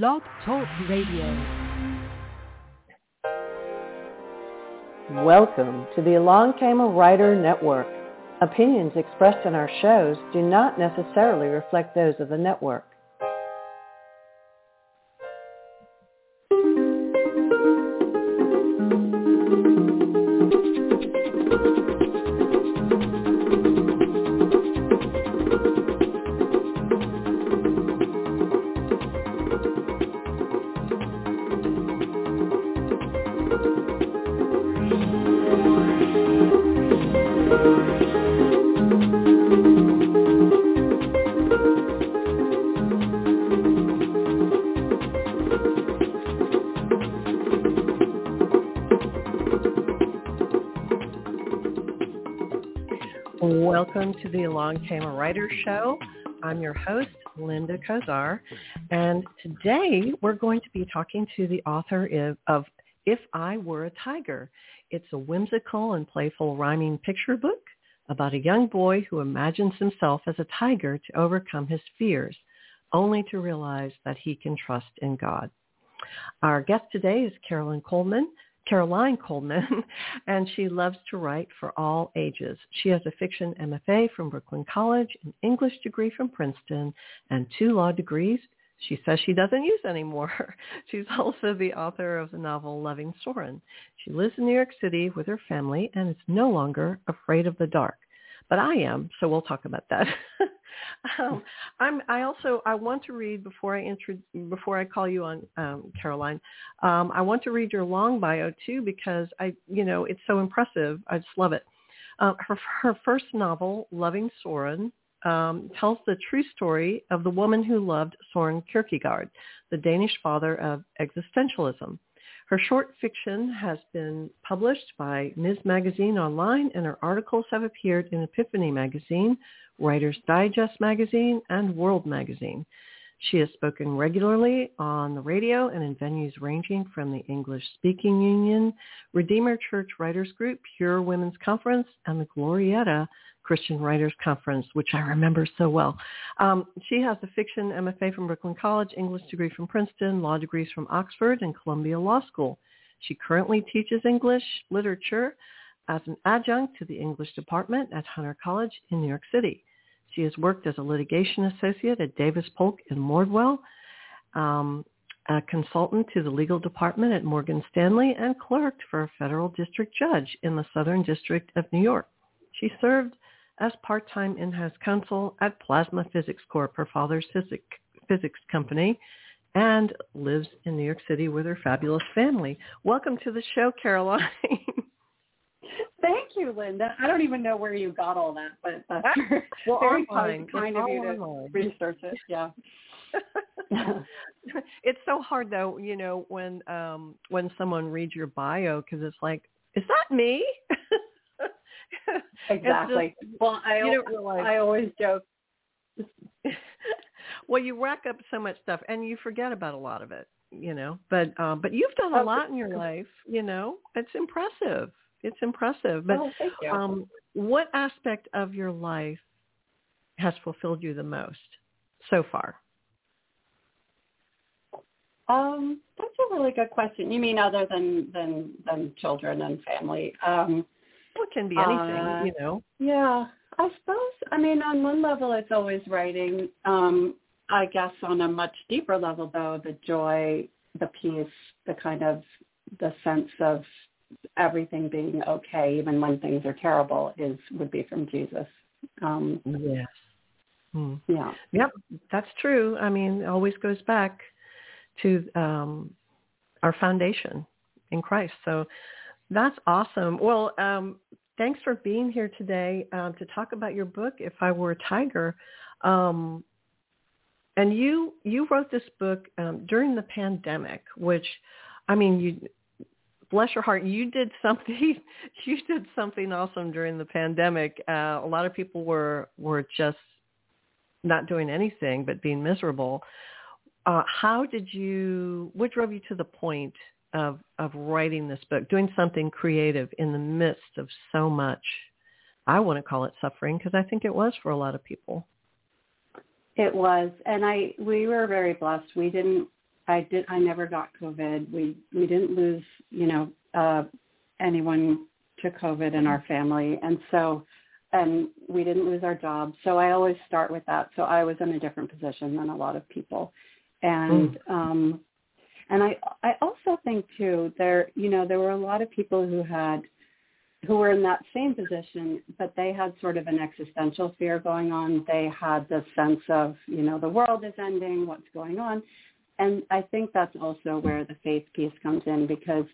Blog Talk Radio. Welcome to the Along Came a Writer Network. Opinions expressed in our shows do not necessarily reflect those of the network. The Along Came a Writer Show. I'm your host, Linda Kozar, and today we're going to be talking to the author of If I Were a Tiger. It's a whimsical and playful rhyming picture book about a young boy who imagines himself as a tiger to overcome his fears, only to realize that he can trust in God. Our guest today is Carolyn Coleman. Caroline Coleman, and she loves to write for all ages. She has a fiction MFA from Brooklyn College, an English degree from Princeton, and two law degrees she says she doesn't use anymore. She's also the author of the novel Loving Soren. She lives in New York City with her family and is no longer afraid of the dark. But I am, so we'll talk about that. um, I'm. I also. I want to read before I intro, before I call you on, um, Caroline. Um, I want to read your long bio too because I, you know, it's so impressive. I just love it. Uh, her her first novel, Loving Soren, um, tells the true story of the woman who loved Soren Kierkegaard, the Danish father of existentialism. Her short fiction has been published by Ms. Magazine Online, and her articles have appeared in Epiphany Magazine, Writer's Digest Magazine, and World Magazine. She has spoken regularly on the radio and in venues ranging from the English Speaking Union, Redeemer Church Writers Group, Pure Women's Conference, and the Glorieta Christian Writers Conference, which I remember so well. Um, she has a fiction MFA from Brooklyn College, English degree from Princeton, law degrees from Oxford, and Columbia Law School. She currently teaches English literature as an adjunct to the English department at Hunter College in New York City. She has worked as a litigation associate at Davis Polk in Wardwell, um, a consultant to the legal department at Morgan Stanley, and clerked for a federal district judge in the Southern District of New York. She served as part-time in-house counsel at Plasma Physics Corp, her father's physics, physics company, and lives in New York City with her fabulous family. Welcome to the show, Caroline. Thank you, Linda. I don't even know where you got all that, but that's well, very kind, kind of you to online. research it. Yeah. it's so hard though, you know, when um when someone reads your bio because it's like, is that me? exactly. Just, well, I I always joke. well, you rack up so much stuff, and you forget about a lot of it, you know. But um, but you've done a lot in your life, you know. It's impressive it's impressive. But oh, um, what aspect of your life has fulfilled you the most so far? Um, that's a really good question. You mean other than than than children and family? Um, well, it can be anything, uh, you know. Yeah, I suppose. I mean, on one level, it's always writing. Um, I guess on a much deeper level, though, the joy, the peace, the kind of the sense of everything being okay, even when things are terrible, is would be from Jesus. Um, yes. Hmm. Yeah. Yep, that's true. I mean, it always goes back to um, our foundation in Christ. So that's awesome. Well, um, thanks for being here today um, to talk about your book, If I Were a Tiger. Um, and you you wrote this book um, during the pandemic, which I mean, you bless your heart, you did something. You did something awesome during the pandemic. Uh, a lot of people were were just not doing anything but being miserable. Uh, how did you? What drove you to the point of of writing this book, doing something creative in the midst of so much? I want to call it suffering because I think it was for a lot of people. It was, and I we were very blessed. We didn't I did. I never got COVID. We we didn't lose, you know, uh, anyone to COVID in our family, and so, and we didn't lose our jobs. So I always start with that. So I was in a different position than a lot of people, and mm. um, and I I also think too there you know there were a lot of people who had who were in that same position, but they had sort of an existential fear going on. They had this sense of, you know, the world is ending, what's going on. And I think that's also where the faith piece comes in because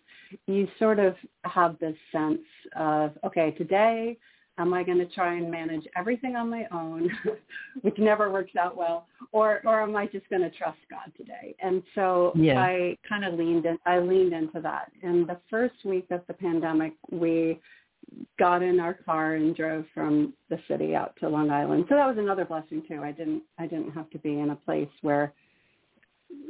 you sort of have this sense of, okay, today am I going to try and manage everything on my own, which never works out well, or or am I just going to trust God today? And so yeah. I kind of leaned in, I leaned into that. And the first week of the pandemic, we got in our car and drove from the city out to Long Island. So that was another blessing too. I didn't I didn't have to be in a place where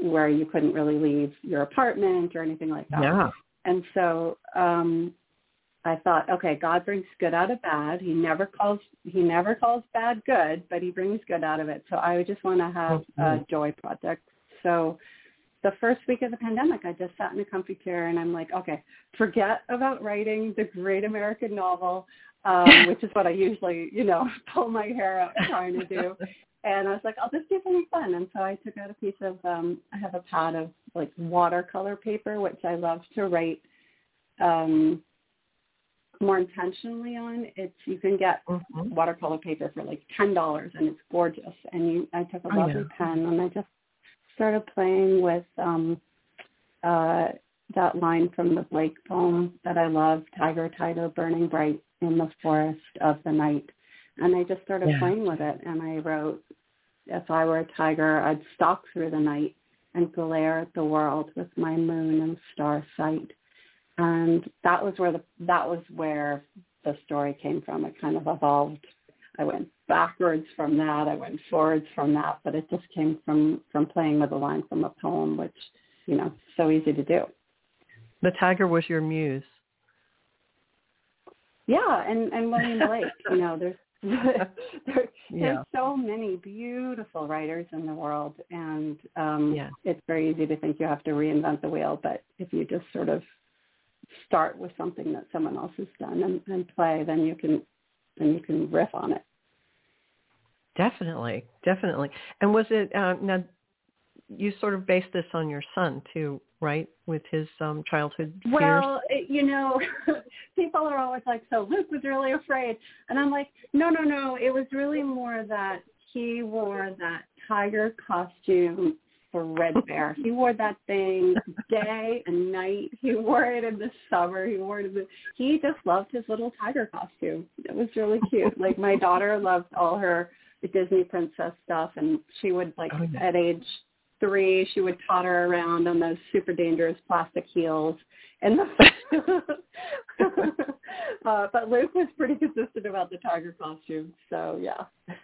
where you couldn't really leave your apartment or anything like that. Yeah. And so um I thought, okay, God brings good out of bad. He never calls he never calls bad good, but he brings good out of it. So I just want to have a joy project. So the first week of the pandemic, I just sat in a comfy chair and I'm like, okay, forget about writing the great American novel, um, which is what I usually, you know, pull my hair out trying to do. And I was like, I'll just do something fun. And so I took out a piece of, um, I have a pad of like watercolor paper, which I love to write um, more intentionally on. It's you can get mm-hmm. watercolor paper for like ten dollars, and it's gorgeous. And you, I took a lovely oh, yeah. pen and I just started playing with um, uh, that line from the Blake poem that I love, Tiger, Tiger, burning bright in the forest of the night. And I just started yeah. playing with it and I wrote, if I were a tiger, I'd stalk through the night and glare at the world with my moon and star sight. And that was where the that was where the story came from. It kind of evolved I went backwards from that. I went forwards from that, but it just came from from playing with a line from a poem, which you know, so easy to do. The tiger was your muse. Yeah, and and William Blake. you know, there's there, there's yeah. so many beautiful writers in the world, and um, yeah. it's very easy to think you have to reinvent the wheel. But if you just sort of start with something that someone else has done and, and play, then you can then you can riff on it. Definitely, definitely. And was it uh, now? You sort of based this on your son too, right? With his um, childhood fears. Well, you know, people are always like, "So Luke was really afraid," and I'm like, "No, no, no. It was really more that he wore that tiger costume for Red Bear. He wore that thing day and night. He wore it in the summer. He wore it in the, he just loved his little tiger costume. It was really cute. Like my daughter loved all her Disney princess stuff and she would like oh, yeah. at age three she would totter around on those super dangerous plastic heels and the uh but Luke was pretty consistent about the tiger costume. So yeah.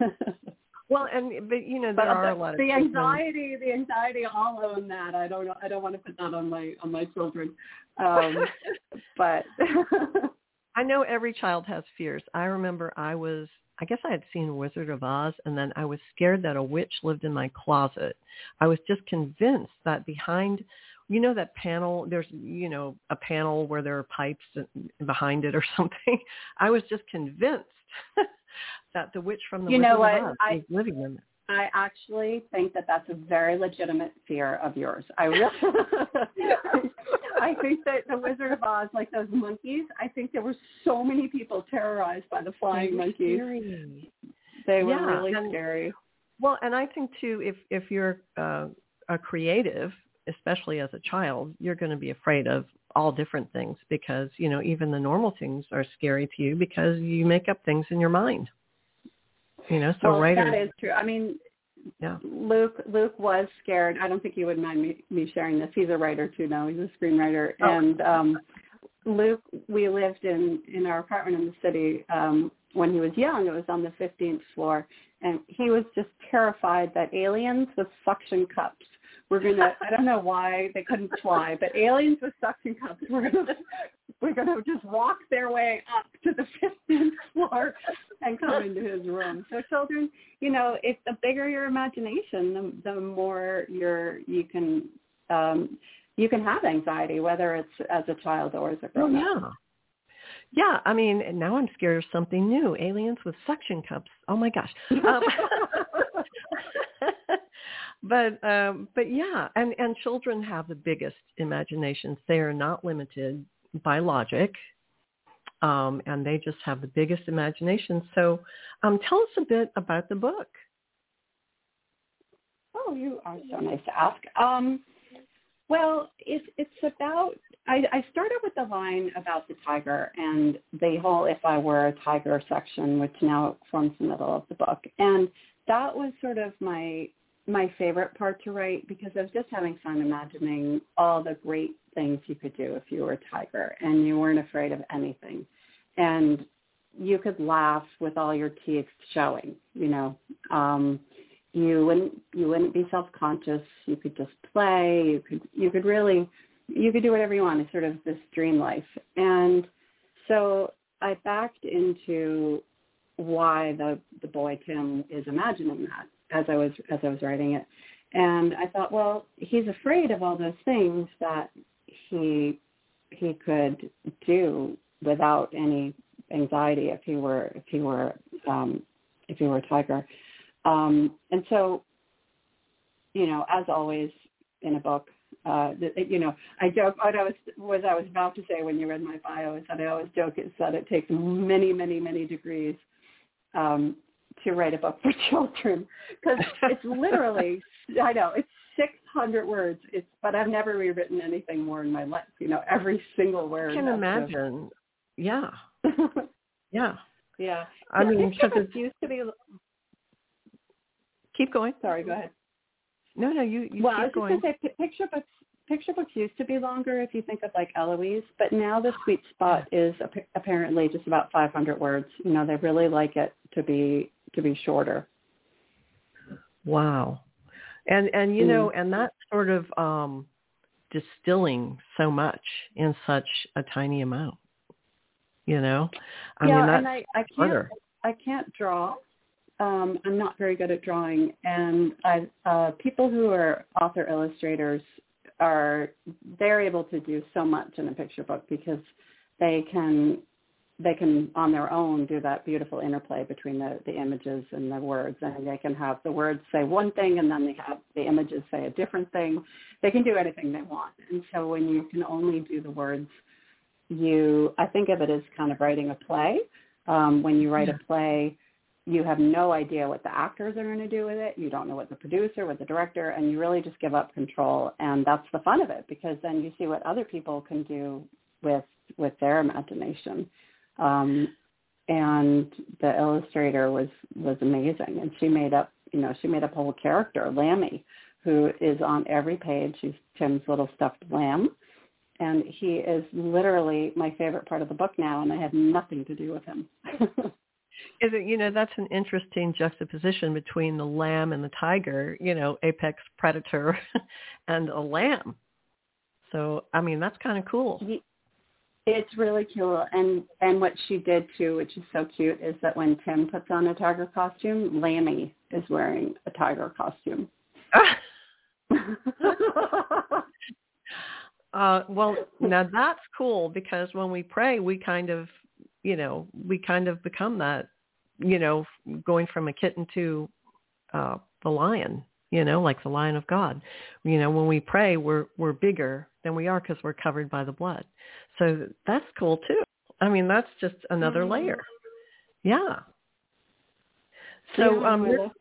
Well, and but you know there but are the, a lot of the anxiety. The anxiety, I'll own that. I don't. I don't want to put that on my on my children. Um, but I know every child has fears. I remember I was. I guess I had seen Wizard of Oz, and then I was scared that a witch lived in my closet. I was just convinced that behind you know that panel there's you know a panel where there are pipes behind it or something i was just convinced that the witch from the you know what? I, is living in I actually think that that's a very legitimate fear of yours. I really, I think that the Wizard of Oz, like those monkeys, I think there were so many people terrorized by the flying monkeys. Scary. They were yeah, really and, scary. Well, and I think too, if if you're uh, a creative, especially as a child, you're going to be afraid of all different things because you know even the normal things are scary to you because you make up things in your mind. You know, so well, writers. that is true. I mean, yeah. Luke Luke was scared. I don't think you would mind me, me sharing this. He's a writer too now. He's a screenwriter. Oh. And um Luke we lived in in our apartment in the city um when he was young. It was on the 15th floor and he was just terrified that aliens with suction cups were gonna I don't know why they couldn't fly, but aliens with suction cups were gonna we're gonna just walk their way up to the fifteenth floor and come into his room. So children, you know, if the bigger your imagination, the the more you're you can um, you can have anxiety, whether it's as a child or as a Oh grown up. yeah. Yeah, I mean, now I'm scared of something new. Aliens with suction cups. Oh my gosh. Um, but um but yeah, and and children have the biggest imaginations. They are not limited by logic. Um and they just have the biggest imagination. So, um tell us a bit about the book. Oh, you are so nice to ask. Um, well, it's it's about. I, I started with the line about the tiger and the whole "if I were a tiger" section, which now forms the middle of the book, and that was sort of my my favorite part to write because I was just having fun imagining all the great things you could do if you were a tiger and you weren't afraid of anything, and you could laugh with all your teeth showing. You know. Um, you wouldn't you wouldn't be self conscious you could just play. You could you could really you could do whatever you want. It's sort of this dream life. And so i backed into why the the boy tim is imagining that as i was as i was writing it. And i thought well he's afraid of all those things that he he could do without any anxiety if he were if he were um if he were a tiger. Um, and so, you know, as always in a book, uh, you know, I joke, what I was, was I was about to say when you read my bio is that I always joke is that it takes many, many, many degrees um, to write a book for children. Because it's literally, I know, it's 600 words. It's, but I've never rewritten anything more in my life. You know, every single word. I can imagine. Yeah. yeah. Yeah. I mean, because it used to be Keep going. Sorry, go ahead. No, no, you, you well, keep I was going. just going to say, picture books, picture books used to be longer if you think of like Eloise, but now the sweet spot is apparently just about 500 words. You know, they really like it to be to be shorter. Wow, and and you mm. know, Mm-hmm. and that's sort of um, distilling so much in such a tiny amount. You know, I yeah, mean that's and I, I can't harder. I can't draw um, I'm not very good at drawing, and I, uh, people who are author illustrators are they're able to do so much in a picture book because they can they can on their own do that beautiful interplay between the, the images and the words and they can have the words say one thing and then they have the images say a different thing they can do anything they want and so when you can only do the words you i think of it as kind of writing a play um, when you write Yeah. a play you have no idea what the actors are going to do with it. You don't know what the producer, what the director, and you really just give up control. And that's the fun of it because then you see what other people can do with with their imagination. Um, and the illustrator was was amazing, and she made up you know she made up a whole character, Lammy, who is on every page. She's Tim's little stuffed lamb. And he is literally my favorite part of the book now, and I have nothing to do with him. Is it, you know, that's an interesting juxtaposition between the lamb and the tiger, you know, apex predator and a lamb. So, I mean, that's kind of cool. It's really cool. And and what she did too, which is so cute, is that when Tim puts on a tiger costume, Lammy is wearing a tiger costume. uh, well, now that's cool because when we pray, we kind of, you know, we kind of become that, you know, going from a kitten to uh, the lion, you know, like the lion of God. You know, when we pray, we're we're bigger than we are because we're covered by the blood. So that's cool too. I mean, that's just another Mhm. layer. Yeah. So Yeah, um, your-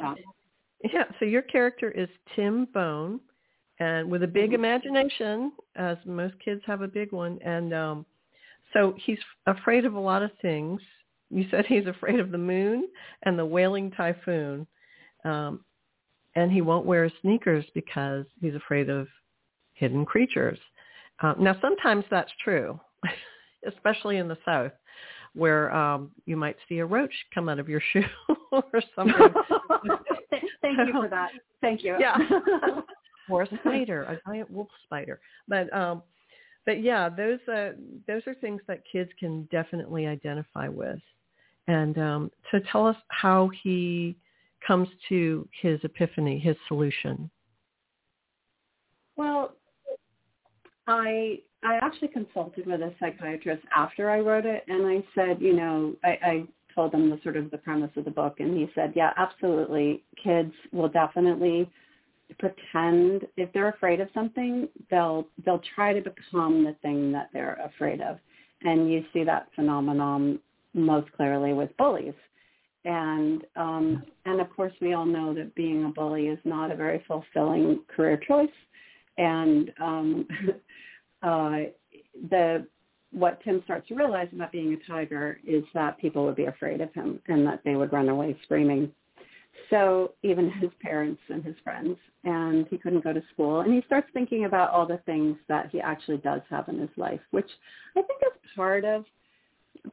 yeah, so your character is Tim Bone, and with a big Mhm. imagination, as most kids have a big one, and um, so he's afraid of a lot of things. You said he's afraid of the moon and the wailing typhoon, um, and he won't wear sneakers because he's afraid of hidden creatures. Uh, now, sometimes that's true, especially in the South, where um, you might see a roach come out of your shoe or something. Thank you for that. Thank you. Yeah. or a spider, a giant wolf spider. But um but yeah, those uh those are things that kids can definitely identify with. And um so tell us how he comes to his epiphany, his solution. Well, I I actually consulted with a psychiatrist after I wrote it, and I said, you know, I, I told him the sort of the premise of the book, and he said, yeah, absolutely, kids will definitely pretend if they're afraid of something, they'll they'll try to become the thing that they're afraid of, and you see that phenomenon most clearly with bullies. And um, and of course, we all know that being a bully is not a very fulfilling career choice. And um, uh, the what Tim starts to realize about being a tiger is that people would be afraid of him and that they would run away screaming. So even his parents and his friends, and he couldn't go to school. And he starts thinking about all the things that he actually does have in his life, which I think is part of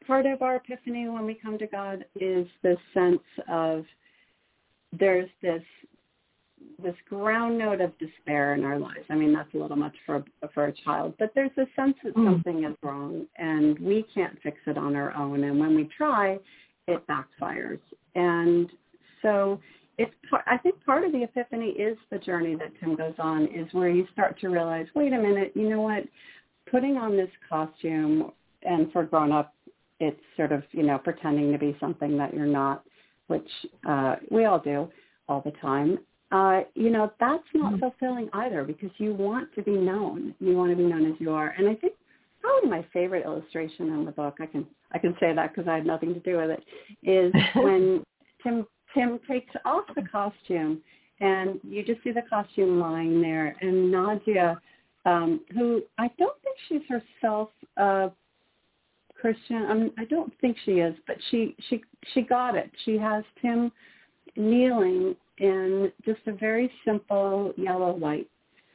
part of our epiphany when we come to God is this sense of there's this this ground note of despair in our lives. I mean, that's a little much for for a child, but there's a sense that mm. something is wrong and we can't fix it on our own. And when we try, it backfires. And so it's part, I think part of the epiphany is the journey that Tim goes on is where you start to realize, wait a minute, you know what? Putting on this costume and for grown up it's sort of, you know, pretending to be something that you're not, which uh, we all do all the time. Uh, you know, that's not mm-hmm. fulfilling either because you want to be known. You want to be known as you are. And I think probably my favorite illustration in the book, I can I can say that because I had nothing to do with it, is when Tim Tim takes off the costume and you just see the costume lying there and Nadia, um, who I don't think she's herself uh, Christian. I'm, I don't think she is, but she she she got it. She has Tim kneeling in just a very simple yellow light,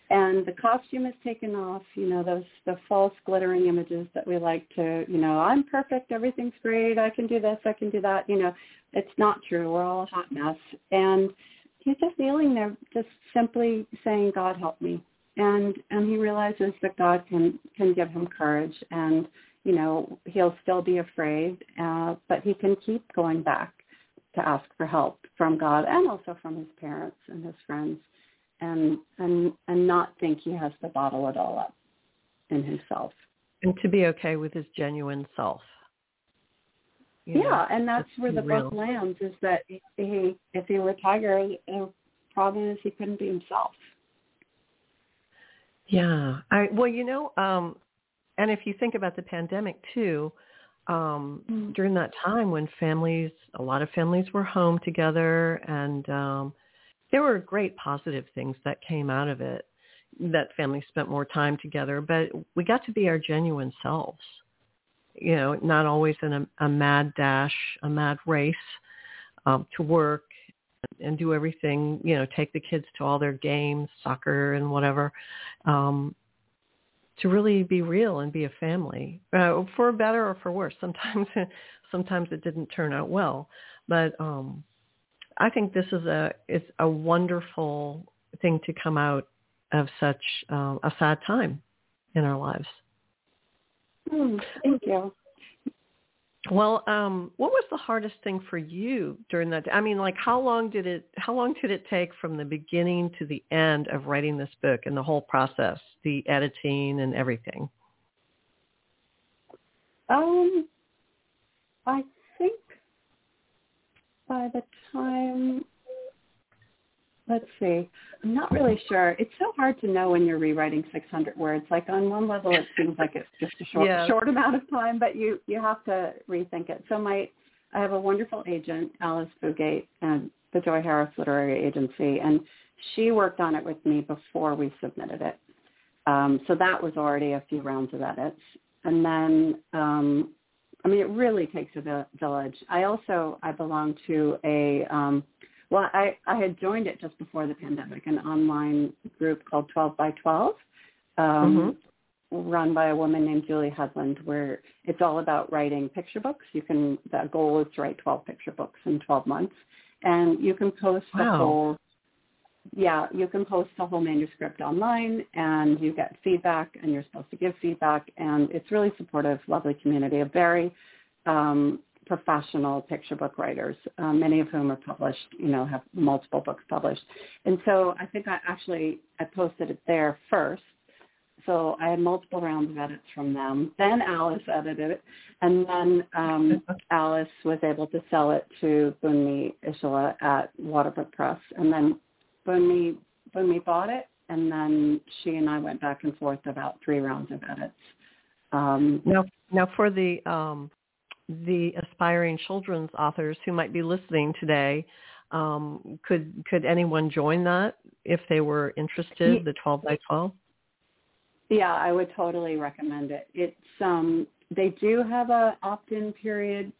and the costume is taken off. You know those the false glittering images that we like to. You know, I'm perfect. Everything's great. I can do this. I can do that. You know, it's not true. We're all a hot mess, and he's just kneeling there, just simply saying, "God help me." And and he realizes that God can can give him courage and you know, he'll still be afraid, uh, but he can keep going back to ask for help from God and also from his parents and his friends and and and not think he has to bottle it all up in himself. And to be okay with his genuine self. You yeah, know, and that's where the real. book lands is that he, if he were a tiger, the problem is he couldn't be himself. Yeah. I well, you know, um and if you think about the pandemic too, um, mm-hmm. during that time when families, a lot of families were home together, and um, there were great positive things that came out of it. That families spent more time together, but we got to be our genuine selves. You know, not always in a, a mad dash, a mad race um, to work and do everything. You know, take the kids to all their games, soccer and whatever. Um, to really be real and be a family, uh, for better or for worse. Sometimes, sometimes it didn't turn out well, but um, I think this is a it's a wonderful thing to come out of such uh, a sad time in our lives. Mm, thank you. Well, um, what was the hardest thing for you during that? I mean, like how long did it how long did it take from the beginning to the end of writing this book and the whole process, the editing and everything? Um, I think by the time let's see. I'm not really sure. It's so hard to know when you're rewriting 600 words. Like on one level, it seems like it's just a short, yeah. short amount of time, but you you have to rethink it. So my I have a wonderful agent, Alice Fugate, and the Joy Harris Literary Agency, and she worked on it with me before we submitted it. Um, so that was already a few rounds of edits, and then um, I mean, it really takes a village. I also I belong to a um, well, I, I had joined it just before the pandemic, an online group called 12 by 12, um, mm-hmm. run by a woman named Julie Hedlund, where it's all about writing picture books. You can, the goal is to write 12 picture books in 12 months. And you can post wow. the whole, yeah, you can post the whole manuscript online and you get feedback and you're supposed to give feedback. And it's really supportive, lovely community, a very um, professional picture book writers, um, many of whom are published, you know, have multiple books published. And so I think I actually, I posted it there first So I had multiple rounds of edits from them. Then Alice edited it, and then um, Alice was able to sell it to Bunmi Ishola at Waterbrook Press, and then Bunmi Bunmi bought it, and then she and I went back and forth about three rounds of edits. Um, now, now for the um, the aspiring children's authors who might be listening today, um, could could anyone join that if they were interested? The twelve by twelve. Yeah, I would totally recommend it. It's um, they do have a opt-in period,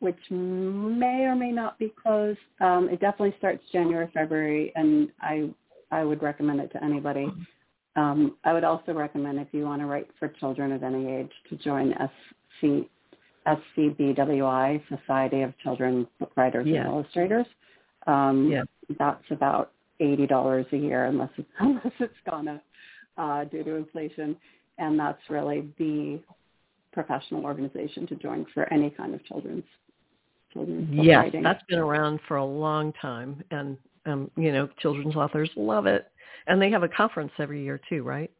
which may or may not be closed. Um, it definitely starts January, February, and I I would recommend it to anybody. Um, I would also recommend if you want to write for children of any age to join SC, SCBWI, Society of Children Book Writers yeah. and Illustrators. Um, yeah. That's about eighty dollars a year, unless it's, unless it's gone up uh, due to inflation, and that's really the professional organization to join for any kind of children's children's yes, writing. that's been around for a long time, and um, you know, children's authors love it, and they have a conference every year too, right?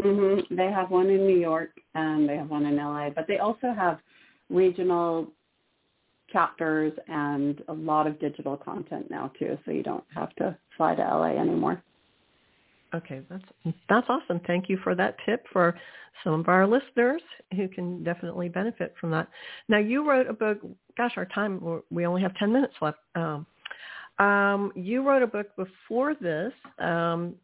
Mm-hmm. They have one in New York and they have one in LA, but they also have regional chapters and a lot of digital content now too, so you don't have to fly to LA anymore. Okay, that's that's awesome. Thank you for that tip for some of our listeners who can definitely benefit from that. Now, you wrote a book. Gosh, our time we only have ten minutes left. Um, um, you wrote a book before this um,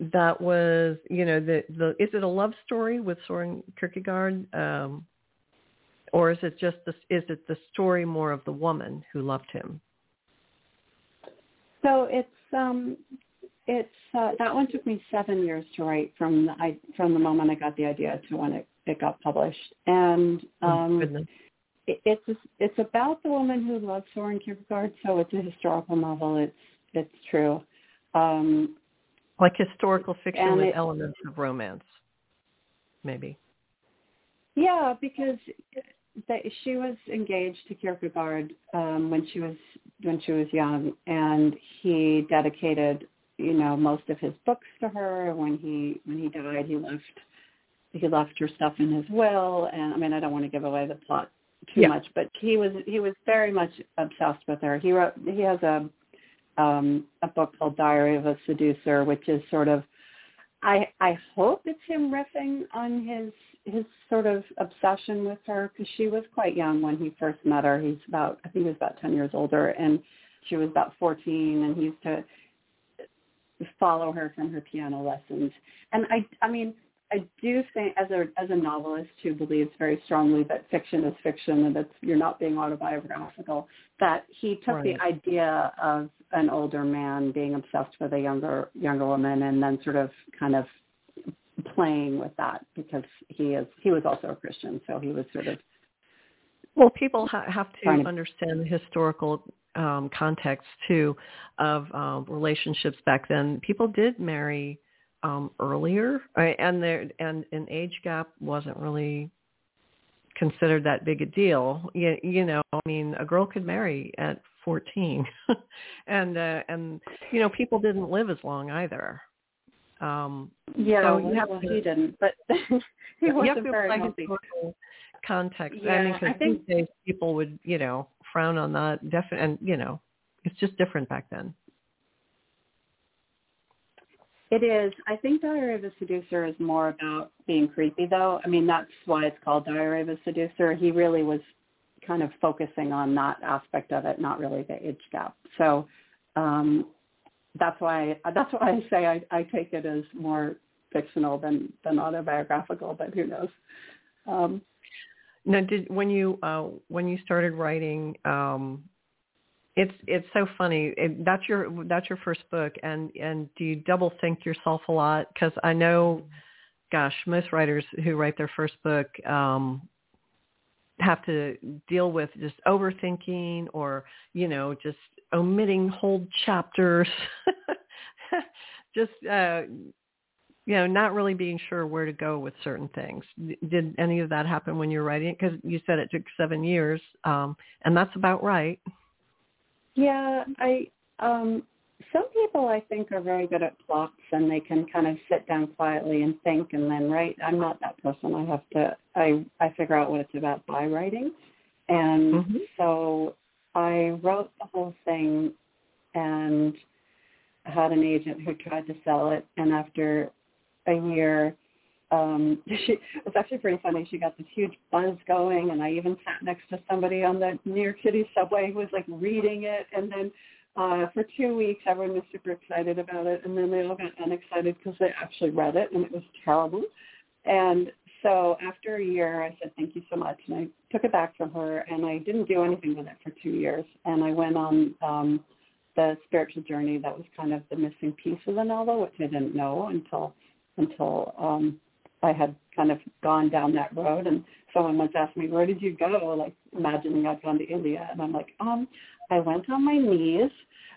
that was, you know, the the is it a love story with Soren Kierkegaard? Um, or is it just the, is it the story more of the woman who loved him? So it's um, it's uh, that one took me seven years to write from the I, from the moment I got the idea to when it, it got published, and oh, um, it, it's it's about the woman who loved Soren Kierkegaard. So it's a historical novel. It's it's true. Um, like historical fiction with it, elements of romance, maybe. Yeah, because that she was engaged to Kierkegaard um, when she was when she was young, and he dedicated you know most of his books to her. When he when he died, he left he left her stuff in his will. And I mean, I don't want to give away the plot too yeah. much, but he was he was very much obsessed with her. He wrote he has a um, a book called Diary of a Seducer, which is sort of I I hope it's him riffing on his his sort of obsession with her because she was quite young when he first met her. He's about I think he was about ten years older, and she was about fourteen, and he used to follow her from her piano lessons. And I I mean I do think as a as a novelist who believes very strongly that fiction is fiction and that you're not being autobiographical, that he took right. the idea of an older man being obsessed with a younger younger woman and then sort of kind of playing with that because he is he was also a Christian, so he was sort of well, people ha- have to, to understand the historical um, context too of um, relationships back then. People did marry um, earlier, and there and an age gap wasn't really considered that big a deal. You, you know, I mean, a girl could marry at 14, and uh, and you know, people didn't live as long either. Um, yeah, so you have to, he didn't, but he wasn't very healthy. Context. Yeah, I mean, I think these days people would, you know, frown on that. Definitely, and you know, it's just different back then. It is. I think Diary of a Seducer is more about being creepy, though. I mean, that's why it's called Diary of a Seducer. He really was kind of focusing on that aspect of it, not really the age gap. So um, that's why that's why I say I, I take it as more fictional than than autobiographical. But who knows? Um, now, did when you uh, when you started writing, um, it's it's so funny. It, that's your that's your first book, and and do you double think yourself a lot? Because I know, gosh, most writers who write their first book um, have to deal with just overthinking or you know just omitting whole chapters just uh you know not really being sure where to go with certain things did any of that happen when you were writing it because you said it took seven years um and that's about right yeah i um some people I think are very good at plots and they can kind of sit down quietly and think and then write. I'm not that person. I have to I I figure out what it's about by writing. And mm-hmm. so I wrote the whole thing and had an agent who tried to sell it and after a year um she it was actually pretty funny. She got this huge buzz going and I even sat next to somebody on the New York City subway who was like reading it and then uh, for two weeks, everyone was super excited about it, and then they all got unexcited because they actually read it, and it was terrible. And so after a year, I said, thank you so much. And I took it back from her, and I didn't do anything with it for two years. And I went on um, the spiritual journey that was kind of the missing piece of the novel, which I didn't know until until um, I had kind of gone down that road. And someone once asked me, where did you go? Like imagining I'd gone to India. And I'm like, um, I went on my knees.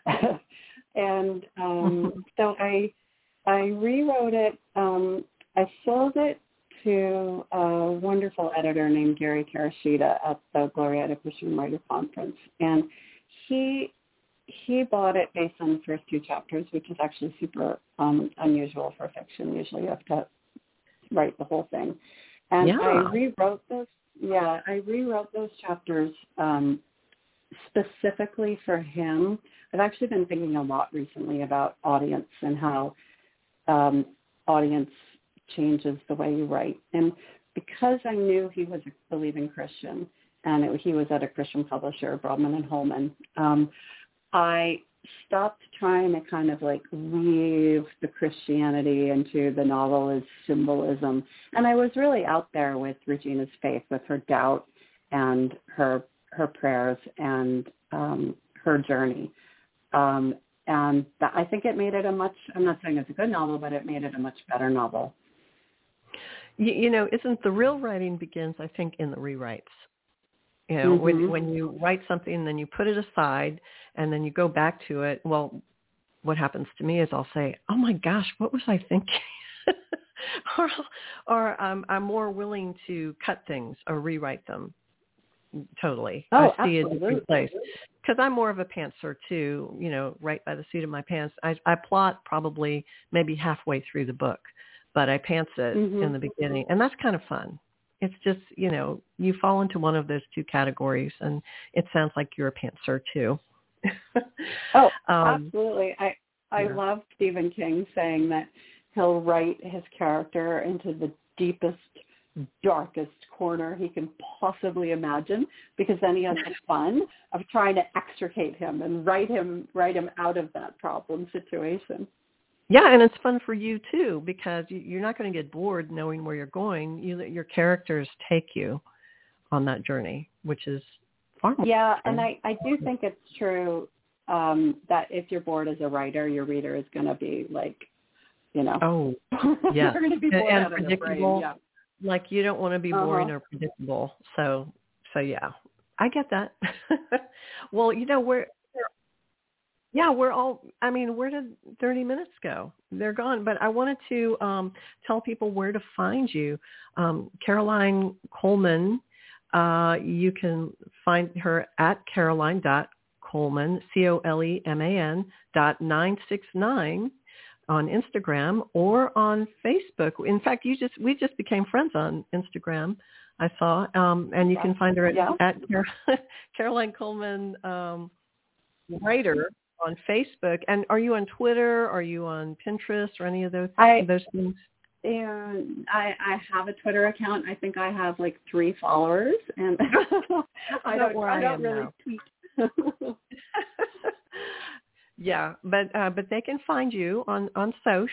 and um, so I I rewrote it. Um, I sold it to a wonderful editor named Gary Terashita at the Glorieta Christian Writer Conference, and he he bought it based on the first two chapters, which is actually super um, unusual for fiction. Usually, you have to write the whole thing, and yeah. I rewrote those. Yeah, I rewrote those chapters um, specifically for him. I've actually been thinking a lot recently about audience and how um, audience changes the way you write. And because I knew he was a believing Christian and it, he was at a Christian publisher, Broadman and Holman, um, I stopped trying to kind of like weave the Christianity into the novel as symbolism. And I was really out there with Regina's faith, with her doubt and her her prayers and um, her journey. Um, and that, I think it made it a much, I'm not saying it's a good novel, but it made it a much better novel. You, you know, isn't the real writing begins, I think, in the rewrites. You know, mm-hmm. when when you write something and then you put it aside and then you go back to it. Well, what happens to me is I'll say, "Oh my gosh, what was I thinking?" or or um, I'm more willing to cut things or rewrite them totally. Oh, I see absolutely. a different place because I'm more of a pantser too. You know, right by the seat of my pants. I, I plot probably maybe halfway through the book, but I pants it mm-hmm. in the beginning, and that's kind of fun. It's just you know you fall into one of those two categories, and it sounds like you're a pantser too. oh, um, absolutely. I I yeah. love Stephen King saying that he'll write his character into the deepest darkest corner he can possibly imagine because then he has the fun of trying to extricate him and write him write him out of that problem situation. Yeah, and it's fun for you too because you're not going to get bored knowing where you're going. You let your characters take you on that journey, which is more. Yeah, fun. and I I do think it's true um, that if you're bored as a writer, your reader is going to be like, you know, oh, yeah, they're going to be bored and out predictable. Of their brain. Yeah like you don't want to be boring uh-huh. or predictable. So so yeah, I get that. well, you know we're yeah, we're all I mean, where did 30 minutes go? They're gone, but I wanted to um tell people where to find you. Um Caroline Coleman uh you can find her at caroline dot Coleman, C O L E M A N dot nine six nine on Instagram or on Facebook. In fact, you just we just became friends on Instagram. I saw, um, and you can find her at, yeah. at Caroline Coleman um, writer on Facebook. And are you on Twitter? Are you on Pinterest or any of those I, those things? And I, I have a Twitter account. I think I have like three followers, and I don't, I don't really tweet. Yeah, but uh, but they can find you on on Soch.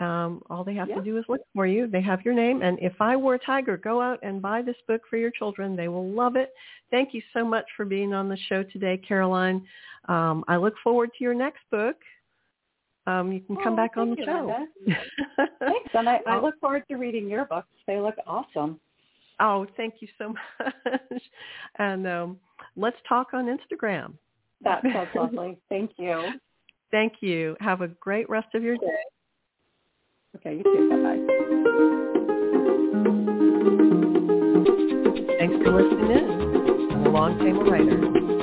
Um, all they have yeah. to do is look for you. They have your name. And if I were a tiger, go out and buy this book for your children. They will love it. Thank you so much for being on the show today, Caroline. Um, I look forward to your next book. Um, you can oh, come back on the you, show. Thanks, and I, I look forward to reading your books. They look awesome. Oh, thank you so much. and um, let's talk on Instagram. That sounds lovely. Thank you. Thank you. Have a great rest of your day. Okay, you too. Bye-bye. Thanks for listening in. Came a writer.